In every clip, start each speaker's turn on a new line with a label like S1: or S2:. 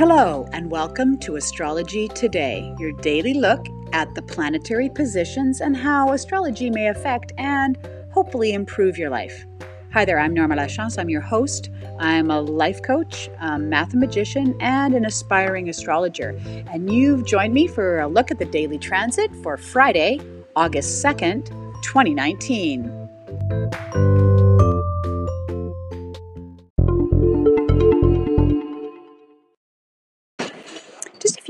S1: Hello, and welcome to Astrology Today, your daily look at the planetary positions and how astrology may affect and hopefully improve your life. Hi there, I'm Norma Lachance. I'm your host. I'm a life coach, a mathematician, and an aspiring astrologer. And you've joined me for a look at the daily transit for Friday, August 2nd, 2019.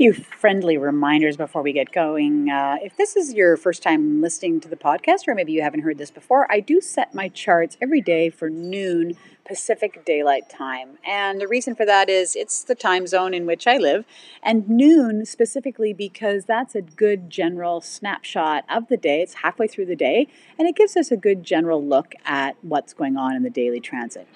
S1: Few friendly reminders before we get going. Uh, if this is your first time listening to the podcast, or maybe you haven't heard this before, I do set my charts every day for noon Pacific Daylight Time. And the reason for that is it's the time zone in which I live, and noon specifically because that's a good general snapshot of the day. It's halfway through the day, and it gives us a good general look at what's going on in the daily transit.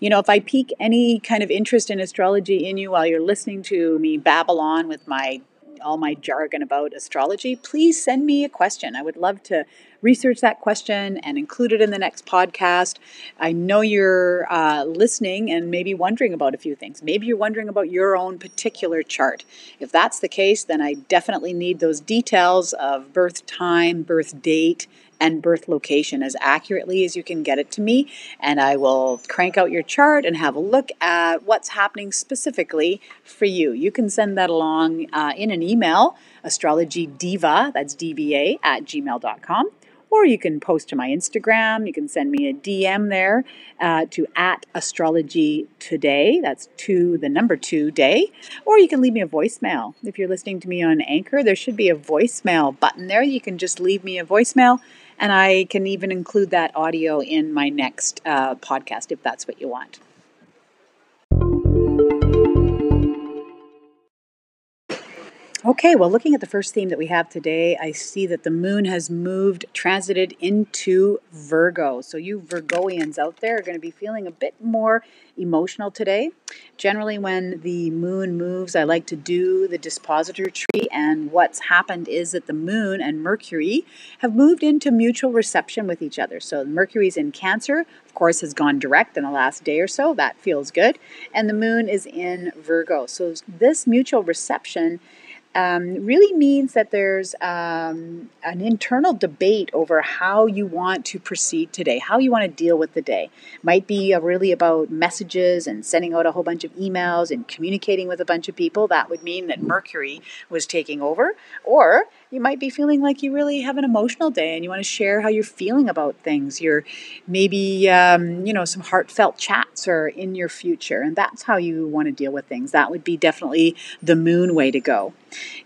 S1: You know, if I pique any kind of interest in astrology in you while you're listening to me babble on with my all my jargon about astrology, please send me a question. I would love to research that question and include it in the next podcast. I know you're uh, listening and maybe wondering about a few things. Maybe you're wondering about your own particular chart. If that's the case, then I definitely need those details of birth time, birth date, and birth location as accurately as you can get it to me. And I will crank out your chart and have a look at what's happening specifically for you. You can send that along uh, in an email, astrologydiva, that's DVA, at gmail.com or you can post to my Instagram. You can send me a DM there uh, to at astrology today. That's to the number two day. Or you can leave me a voicemail. If you're listening to me on Anchor, there should be a voicemail button there. You can just leave me a voicemail, and I can even include that audio in my next uh, podcast if that's what you want. Okay, well, looking at the first theme that we have today, I see that the moon has moved, transited into Virgo. So, you Virgoians out there are going to be feeling a bit more emotional today. Generally, when the moon moves, I like to do the dispositor tree. And what's happened is that the moon and Mercury have moved into mutual reception with each other. So, Mercury's in Cancer, of course, has gone direct in the last day or so. That feels good. And the moon is in Virgo. So, this mutual reception um, really means that there's um, an internal debate over how you want to proceed today, how you want to deal with the day. Might be uh, really about messages and sending out a whole bunch of emails and communicating with a bunch of people. That would mean that Mercury was taking over. Or you might be feeling like you really have an emotional day and you want to share how you're feeling about things. You're maybe, um, you know, some heartfelt chats are in your future, and that's how you want to deal with things. That would be definitely the moon way to go.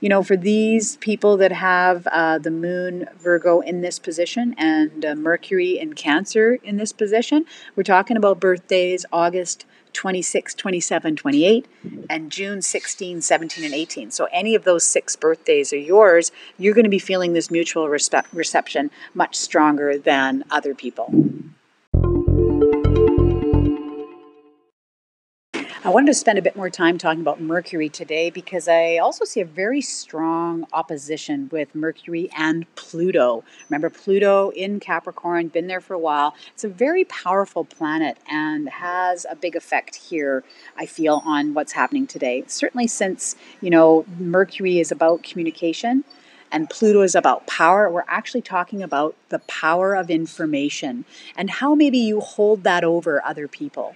S1: You know, for these people that have uh, the moon Virgo in this position and uh, Mercury in Cancer in this position, we're talking about birthdays August 26, 27, 28, and June 16, 17, and 18. So any of those six birthdays are yours, you're going to be feeling this mutual respect, reception much stronger than other people. I wanted to spend a bit more time talking about Mercury today because I also see a very strong opposition with Mercury and Pluto. Remember, Pluto in Capricorn, been there for a while. It's a very powerful planet and has a big effect here, I feel, on what's happening today. Certainly, since, you know, Mercury is about communication and Pluto is about power, we're actually talking about the power of information and how maybe you hold that over other people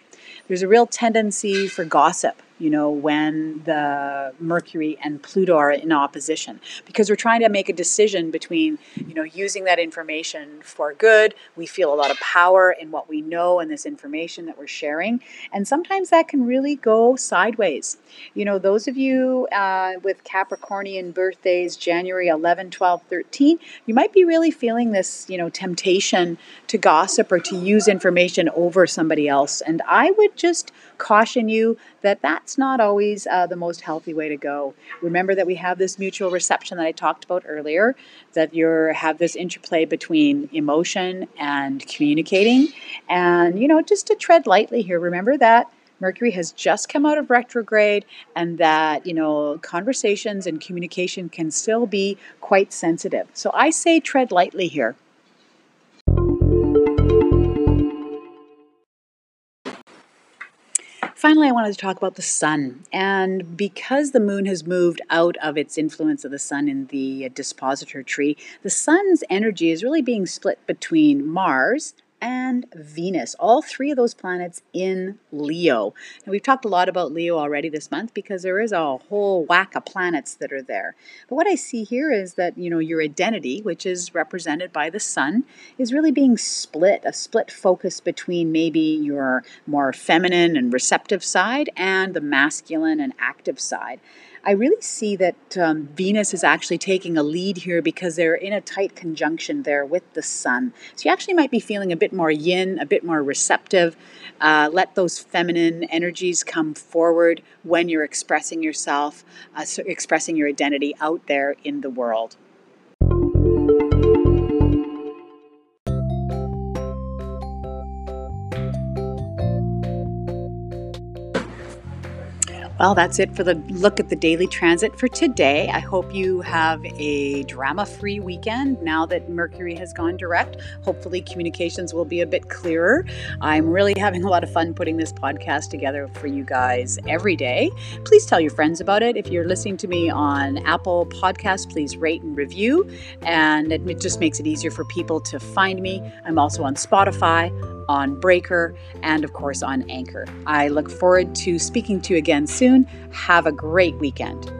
S1: there's a real tendency for gossip you know, when the Mercury and Pluto are in opposition, because we're trying to make a decision between, you know, using that information for good. We feel a lot of power in what we know and this information that we're sharing, and sometimes that can really go sideways. You know, those of you uh, with Capricornian birthdays, January 11, 12, 13, you might be really feeling this, you know, temptation to gossip or to use information over somebody else, and I would just caution you that that's not always uh, the most healthy way to go. Remember that we have this mutual reception that I talked about earlier, that you have this interplay between emotion and communicating. And, you know, just to tread lightly here, remember that. Mercury has just come out of retrograde, and that, you know, conversations and communication can still be quite sensitive. So I say tread lightly here. Finally, I wanted to talk about the sun. And because the moon has moved out of its influence of the sun in the dispositor tree, the sun's energy is really being split between Mars and Venus, all three of those planets in Leo. And we've talked a lot about Leo already this month because there is a whole whack of planets that are there. But what I see here is that, you know, your identity, which is represented by the sun, is really being split, a split focus between maybe your more feminine and receptive side and the masculine and active side. I really see that um, Venus is actually taking a lead here because they're in a tight conjunction there with the sun. So you actually might be feeling a bit more yin, a bit more receptive. Uh, let those feminine energies come forward when you're expressing yourself, uh, so expressing your identity out there in the world. Well, that's it for the look at the daily transit for today. I hope you have a drama free weekend now that Mercury has gone direct. Hopefully, communications will be a bit clearer. I'm really having a lot of fun putting this podcast together for you guys every day. Please tell your friends about it. If you're listening to me on Apple Podcasts, please rate and review. And it just makes it easier for people to find me. I'm also on Spotify on Breaker, and of course on Anchor. I look forward to speaking to you again soon. Have a great weekend.